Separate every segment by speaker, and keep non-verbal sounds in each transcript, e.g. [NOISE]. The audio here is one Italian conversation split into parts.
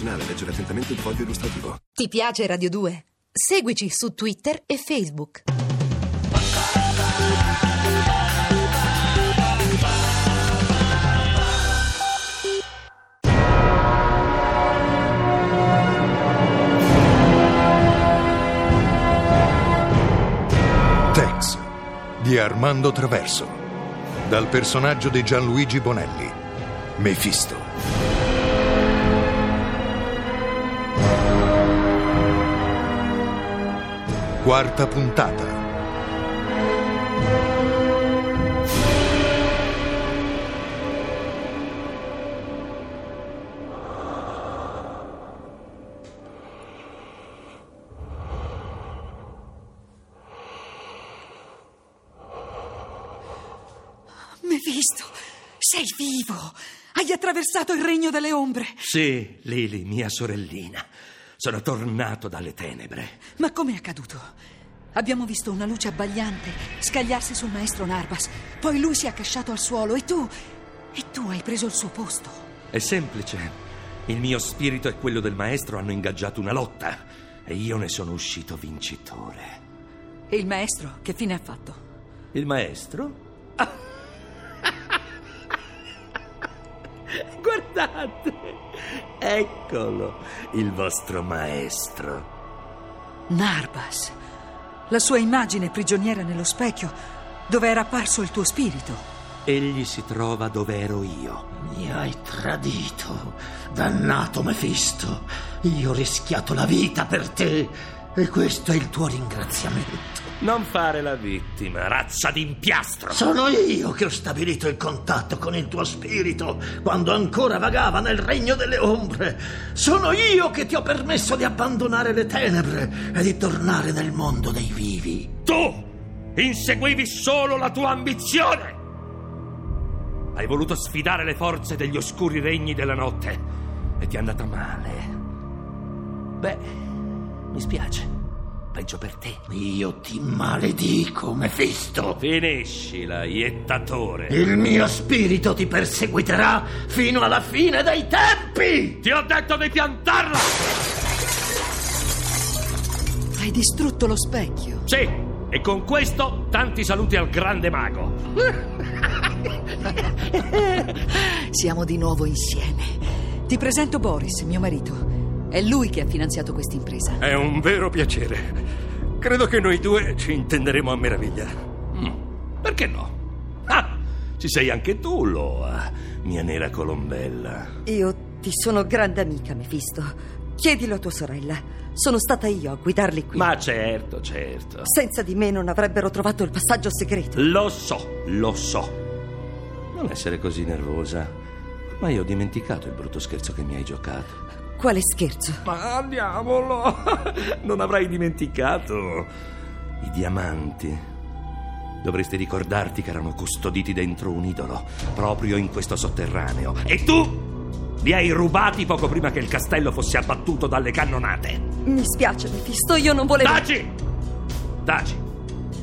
Speaker 1: medicinale. Leggere attentamente il foglio illustrativo.
Speaker 2: Ti piace Radio 2? Seguici su Twitter e Facebook.
Speaker 3: Tex di Armando Traverso. Dal personaggio di Gianluigi Bonelli. Mefisto. Quarta puntata.
Speaker 4: Mefisto, sei vivo! Hai attraversato il regno delle ombre!
Speaker 5: Sì, Lili, mia sorellina. Sono tornato dalle tenebre.
Speaker 4: Ma com'è accaduto? Abbiamo visto una luce abbagliante scagliarsi sul maestro Narbas. Poi lui si è accasciato al suolo e tu. E tu hai preso il suo posto.
Speaker 5: È semplice. Il mio spirito e quello del maestro hanno ingaggiato una lotta e io ne sono uscito vincitore.
Speaker 4: E il maestro che fine ha fatto?
Speaker 5: Il maestro? [LAUGHS] Guardate, eccolo, il vostro maestro.
Speaker 4: Narbas. La sua immagine prigioniera nello specchio, dove era apparso il tuo spirito.
Speaker 5: Egli si trova dove ero io.
Speaker 6: Mi hai tradito, dannato Mefisto. Io ho rischiato la vita per te e questo è il tuo ringraziamento.
Speaker 5: Non fare la vittima, razza d'impiastro.
Speaker 6: Sono io che ho stabilito il contatto con il tuo spirito quando ancora vagava nel regno delle ombre. Sono io che ti ho permesso di abbandonare le tenebre e di tornare nel mondo dei vivi.
Speaker 5: Tu inseguivi solo la tua ambizione. Hai voluto sfidare le forze degli oscuri regni della notte e ti è andata male. Beh, mi spiace. Peggio per te.
Speaker 6: Io ti maledico, Mefisto.
Speaker 5: Finiscila, iettatore.
Speaker 6: Il mio spirito ti perseguiterà fino alla fine dei tempi.
Speaker 5: Ti ho detto di piantarla!
Speaker 4: Hai distrutto lo specchio.
Speaker 5: Sì, e con questo tanti saluti al grande mago. [LAUGHS]
Speaker 4: Siamo di nuovo insieme. Ti presento Boris, mio marito. È lui che ha finanziato questa impresa.
Speaker 7: È un vero piacere. Credo che noi due ci intenderemo a meraviglia.
Speaker 5: Mm, perché no? Ah, ci sei anche tu, Loa, mia nera colombella.
Speaker 8: Io ti sono grande amica, Mefisto. Chiedilo a tua sorella. Sono stata io a guidarli qui.
Speaker 5: Ma certo, certo.
Speaker 8: Senza di me non avrebbero trovato il passaggio segreto.
Speaker 5: Lo so, lo so. Non essere così nervosa. Ormai ho dimenticato il brutto scherzo che mi hai giocato.
Speaker 8: Quale scherzo?
Speaker 5: Ma andiamolo! [LAUGHS] Non avrai dimenticato i diamanti. Dovresti ricordarti che erano custoditi dentro un idolo, proprio in questo sotterraneo. E tu li hai rubati poco prima che il castello fosse abbattuto dalle cannonate.
Speaker 8: Mi spiace, Mefisto, io non volevo.
Speaker 5: Taci! Taci!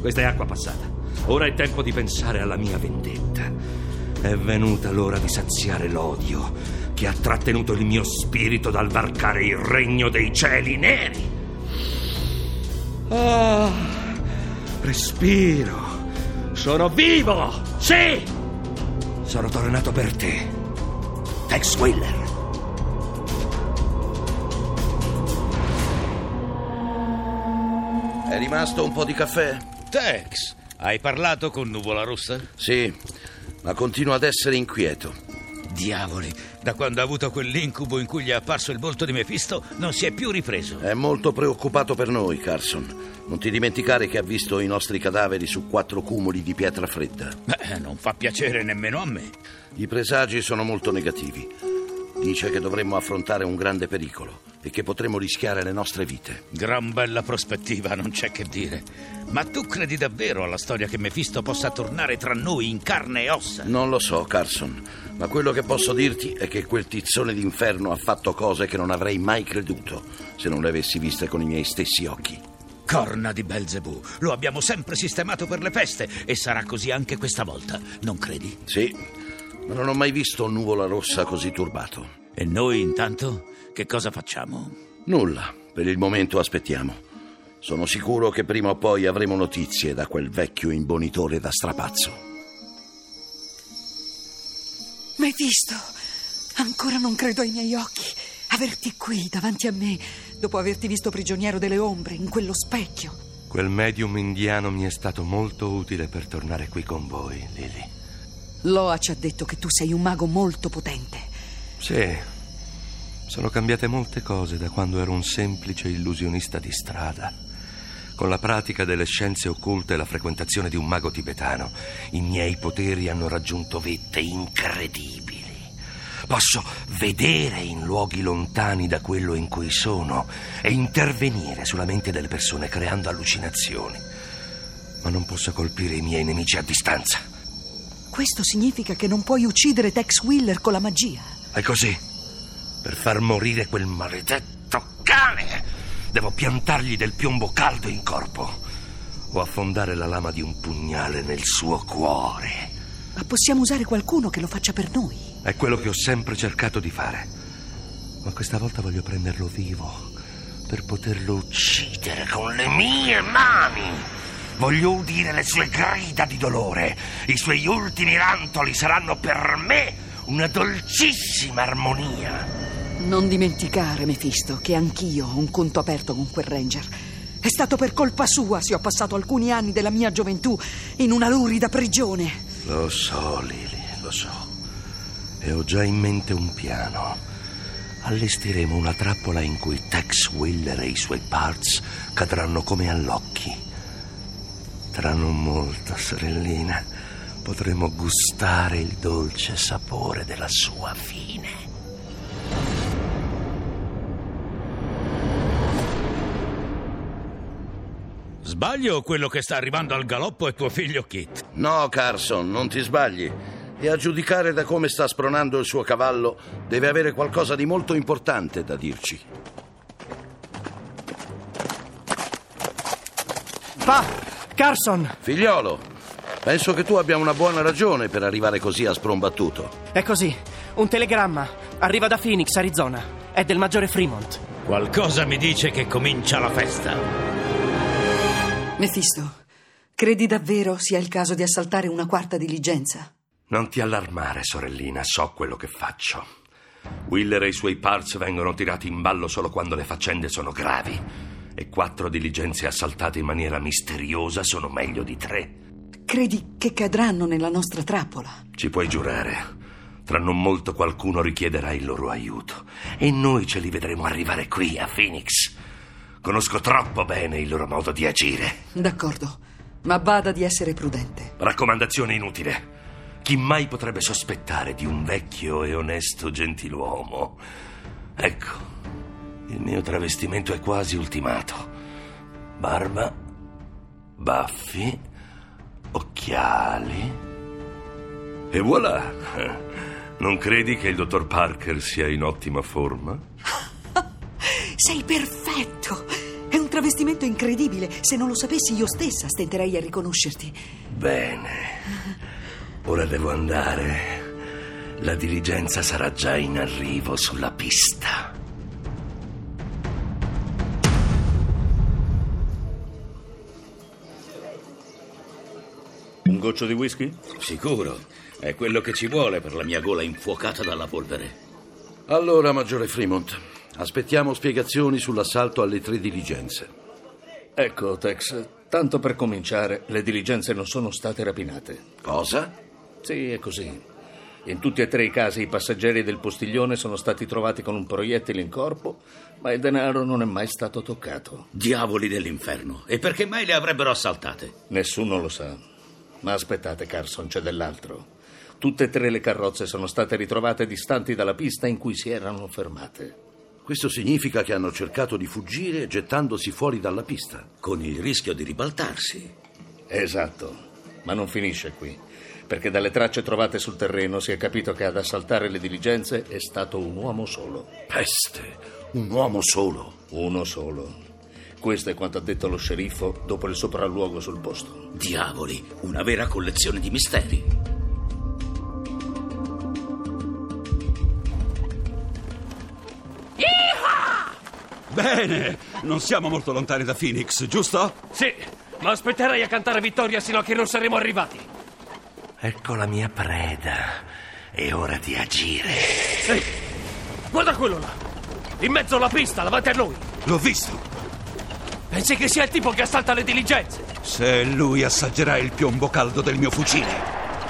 Speaker 5: Questa è acqua passata. Ora è tempo di pensare alla mia vendetta. È venuta l'ora di saziare l'odio che ha trattenuto il mio spirito dal varcare il regno dei cieli neri. Ah, respiro. Sono vivo! Sì! Sono tornato per te. Tex Wheeler.
Speaker 9: È rimasto un po' di caffè?
Speaker 10: Tex, hai parlato con Nuvola Rossa?
Speaker 9: Sì, ma continua ad essere inquieto.
Speaker 10: Diavoli, da quando ha avuto quell'incubo in cui gli è apparso il volto di Mefisto, non si è più ripreso.
Speaker 9: È molto preoccupato per noi, Carson. Non ti dimenticare che ha visto i nostri cadaveri su quattro cumuli di pietra fredda.
Speaker 10: Beh, non fa piacere nemmeno a me.
Speaker 9: I presagi sono molto negativi. Dice che dovremmo affrontare un grande pericolo e che potremmo rischiare le nostre vite.
Speaker 10: Gran bella prospettiva, non c'è che dire. Ma tu credi davvero alla storia che Mefisto possa tornare tra noi in carne e ossa?
Speaker 9: Non lo so, Carson, ma quello che posso dirti è che quel tizzone d'inferno ha fatto cose che non avrei mai creduto se non le avessi viste con i miei stessi occhi.
Speaker 10: Corna di Belzebù, lo abbiamo sempre sistemato per le feste e sarà così anche questa volta, non credi?
Speaker 9: Sì, ma non ho mai visto un nuvola rossa così turbato.
Speaker 10: E noi intanto che cosa facciamo?
Speaker 9: Nulla, per il momento aspettiamo. Sono sicuro che prima o poi avremo notizie da quel vecchio imbonitore da strapazzo.
Speaker 4: Mefisto, ancora non credo ai miei occhi. Averti qui davanti a me, dopo averti visto prigioniero delle ombre, in quello specchio.
Speaker 5: Quel medium indiano mi è stato molto utile per tornare qui con voi, Lily.
Speaker 4: Loa ci ha detto che tu sei un mago molto potente.
Speaker 5: Sì, sono cambiate molte cose da quando ero un semplice illusionista di strada. Con la pratica delle scienze occulte e la frequentazione di un mago tibetano, i miei poteri hanno raggiunto vette incredibili. Posso vedere in luoghi lontani da quello in cui sono e intervenire sulla mente delle persone creando allucinazioni. Ma non posso colpire i miei nemici a distanza.
Speaker 4: Questo significa che non puoi uccidere Tex Wheeler con la magia.
Speaker 5: È così. Per far morire quel maledetto cane, devo piantargli del piombo caldo in corpo o affondare la lama di un pugnale nel suo cuore.
Speaker 4: Ma possiamo usare qualcuno che lo faccia per noi.
Speaker 5: È quello che ho sempre cercato di fare. Ma questa volta voglio prenderlo vivo per poterlo uccidere con le mie mani. Voglio udire le sue grida di dolore. I suoi ultimi rantoli saranno per me una dolcissima armonia.
Speaker 4: Non dimenticare, Mefisto, che anch'io ho un conto aperto con quel ranger. È stato per colpa sua se ho passato alcuni anni della mia gioventù in una lurida prigione.
Speaker 5: Lo so, Lily, lo so. E ho già in mente un piano. Allestiremo una trappola in cui Tex Wheeler e i suoi parts cadranno come all'occhi. Tra non molto, sorellina, potremo gustare il dolce sapore della sua fine.
Speaker 10: Sbaglio quello che sta arrivando al galoppo è tuo figlio Kit.
Speaker 9: No, Carson, non ti sbagli. E a giudicare da come sta spronando il suo cavallo, deve avere qualcosa di molto importante da dirci.
Speaker 11: Pa, Carson,
Speaker 9: Figliolo, penso che tu abbia una buona ragione per arrivare così a sprombattuto.
Speaker 11: è così. Un telegramma. Arriva da Phoenix, Arizona. È del maggiore Fremont.
Speaker 10: Qualcosa mi dice che comincia la festa.
Speaker 4: Mefisto, credi davvero sia il caso di assaltare una quarta diligenza?
Speaker 5: Non ti allarmare, sorellina, so quello che faccio. Wheeler e i suoi parts vengono tirati in ballo solo quando le faccende sono gravi. E quattro diligenze assaltate in maniera misteriosa sono meglio di tre.
Speaker 4: Credi che cadranno nella nostra trappola?
Speaker 5: Ci puoi giurare. Tra non molto qualcuno richiederà il loro aiuto. E noi ce li vedremo arrivare qui, a Phoenix. Conosco troppo bene il loro modo di agire.
Speaker 4: D'accordo, ma bada di essere prudente.
Speaker 5: Raccomandazione inutile. Chi mai potrebbe sospettare di un vecchio e onesto gentiluomo? Ecco, il mio travestimento è quasi ultimato. Barba, baffi, occhiali. E voilà! Non credi che il dottor Parker sia in ottima forma? [LAUGHS]
Speaker 4: Sei perfetto! È un travestimento incredibile. Se non lo sapessi io stessa stenterei a riconoscerti.
Speaker 5: Bene. Ora devo andare. La diligenza sarà già in arrivo sulla pista.
Speaker 7: Un goccio di whisky?
Speaker 10: Sicuro. È quello che ci vuole per la mia gola infuocata dalla polvere.
Speaker 9: Allora, maggiore Fremont, aspettiamo spiegazioni sull'assalto alle tre diligenze.
Speaker 7: Ecco, Tex, tanto per cominciare, le diligenze non sono state rapinate.
Speaker 9: Cosa?
Speaker 7: Sì, è così. In tutti e tre i casi i passeggeri del postiglione sono stati trovati con un proiettile in corpo, ma il denaro non è mai stato toccato.
Speaker 10: Diavoli dell'inferno. E perché mai le avrebbero assaltate?
Speaker 7: Nessuno lo sa. Ma aspettate, Carson, c'è dell'altro. Tutte e tre le carrozze sono state ritrovate distanti dalla pista in cui si erano fermate.
Speaker 9: Questo significa che hanno cercato di fuggire gettandosi fuori dalla pista.
Speaker 10: Con il rischio di ribaltarsi.
Speaker 7: Esatto, ma non finisce qui, perché dalle tracce trovate sul terreno si è capito che ad assaltare le diligenze è stato un uomo solo.
Speaker 9: Peste, un uomo solo.
Speaker 7: Uno solo. Questo è quanto ha detto lo sceriffo dopo il sopralluogo sul posto.
Speaker 10: Diavoli, una vera collezione di misteri.
Speaker 12: Bene, non siamo molto lontani da Phoenix, giusto?
Speaker 13: Sì, ma aspetterei a cantare vittoria sino a che non saremo arrivati.
Speaker 5: Ecco la mia preda. È ora di agire.
Speaker 13: Ehi, guarda quello là. In mezzo alla pista, davanti a noi.
Speaker 12: L'ho visto.
Speaker 13: Pensi che sia il tipo che assalta le diligenze?
Speaker 12: Se lui assaggerà il piombo caldo del mio fucile.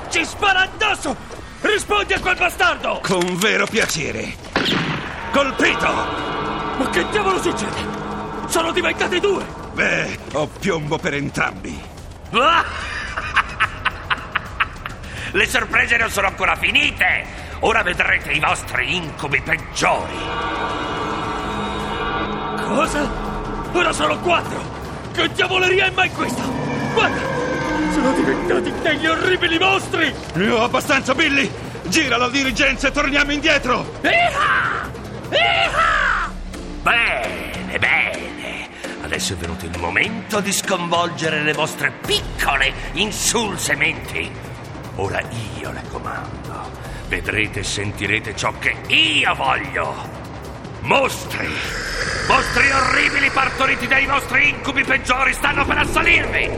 Speaker 13: Ci spara addosso! Rispondi a quel bastardo!
Speaker 12: Con vero piacere. Colpito!
Speaker 13: Ma che diavolo succede? Sono diventati due!
Speaker 12: Beh, ho piombo per entrambi. [LAUGHS]
Speaker 5: Le sorprese non sono ancora finite! Ora vedrete i vostri incubi peggiori.
Speaker 13: Cosa? Ora sono quattro! Che diavoleria è mai questa? Guarda! Sono diventati degli orribili mostri!
Speaker 12: Ne ho abbastanza, Billy! Gira la dirigenza e torniamo indietro!
Speaker 5: Iha! Iha! Bene, bene. Adesso è venuto il momento di sconvolgere le vostre piccole, insulse menti. Ora io le comando. Vedrete e sentirete ciò che io voglio. Mostri! Mostri orribili partoriti dai vostri incubi peggiori stanno per assalirvi!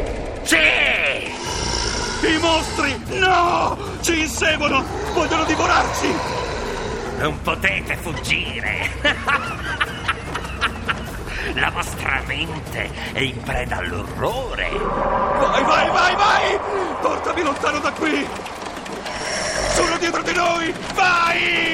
Speaker 5: Sì!
Speaker 12: I mostri! No! Ci inseguono! Vogliono divorarci!
Speaker 5: Non potete fuggire! La vostra mente è in preda all'orrore!
Speaker 12: Vai, vai, vai, vai! Portami lontano da qui! Sono dietro di noi! Vai!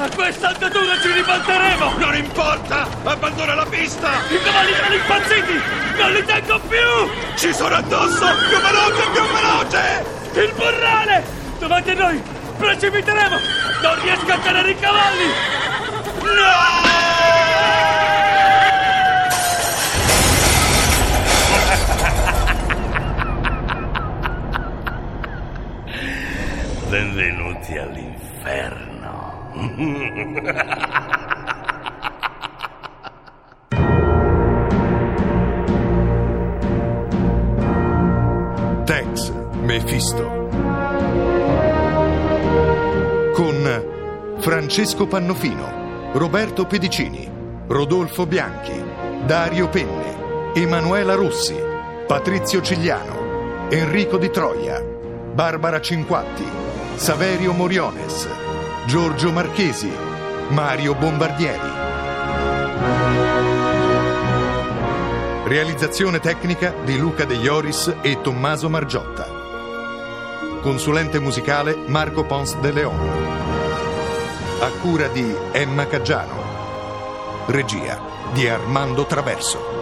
Speaker 13: A questa altatura ci ribalteremo!
Speaker 12: Non importa! Abbandona la pista!
Speaker 13: I cavalli sono impazziti! Non li tengo più!
Speaker 12: Ci sono addosso! Più veloce, più veloce!
Speaker 13: Il burrale! Davanti a noi! Precipiteremo! Non riesco a tenere i cavalli!
Speaker 5: Benvenuti all'inferno.
Speaker 3: Tex Mephisto. Con Francesco Pannofino, Roberto Pedicini, Rodolfo Bianchi, Dario Penne, Emanuela Rossi, Patrizio Cigliano, Enrico Di Troia, Barbara Cinquatti, Saverio Moriones, Giorgio Marchesi, Mario Bombardieri. Realizzazione tecnica di Luca De Ioris e Tommaso Margiotta. Consulente musicale Marco Pons de Leon. A cura di Emma Caggiano. Regia di Armando Traverso.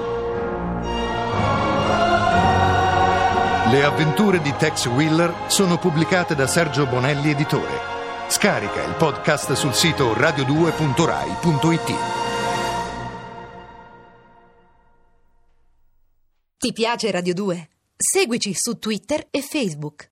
Speaker 3: Le avventure di Tex Wheeler sono pubblicate da Sergio Bonelli Editore. Scarica il podcast sul sito radio2.rai.it.
Speaker 2: Ti piace Radio 2? Seguici su Twitter e Facebook.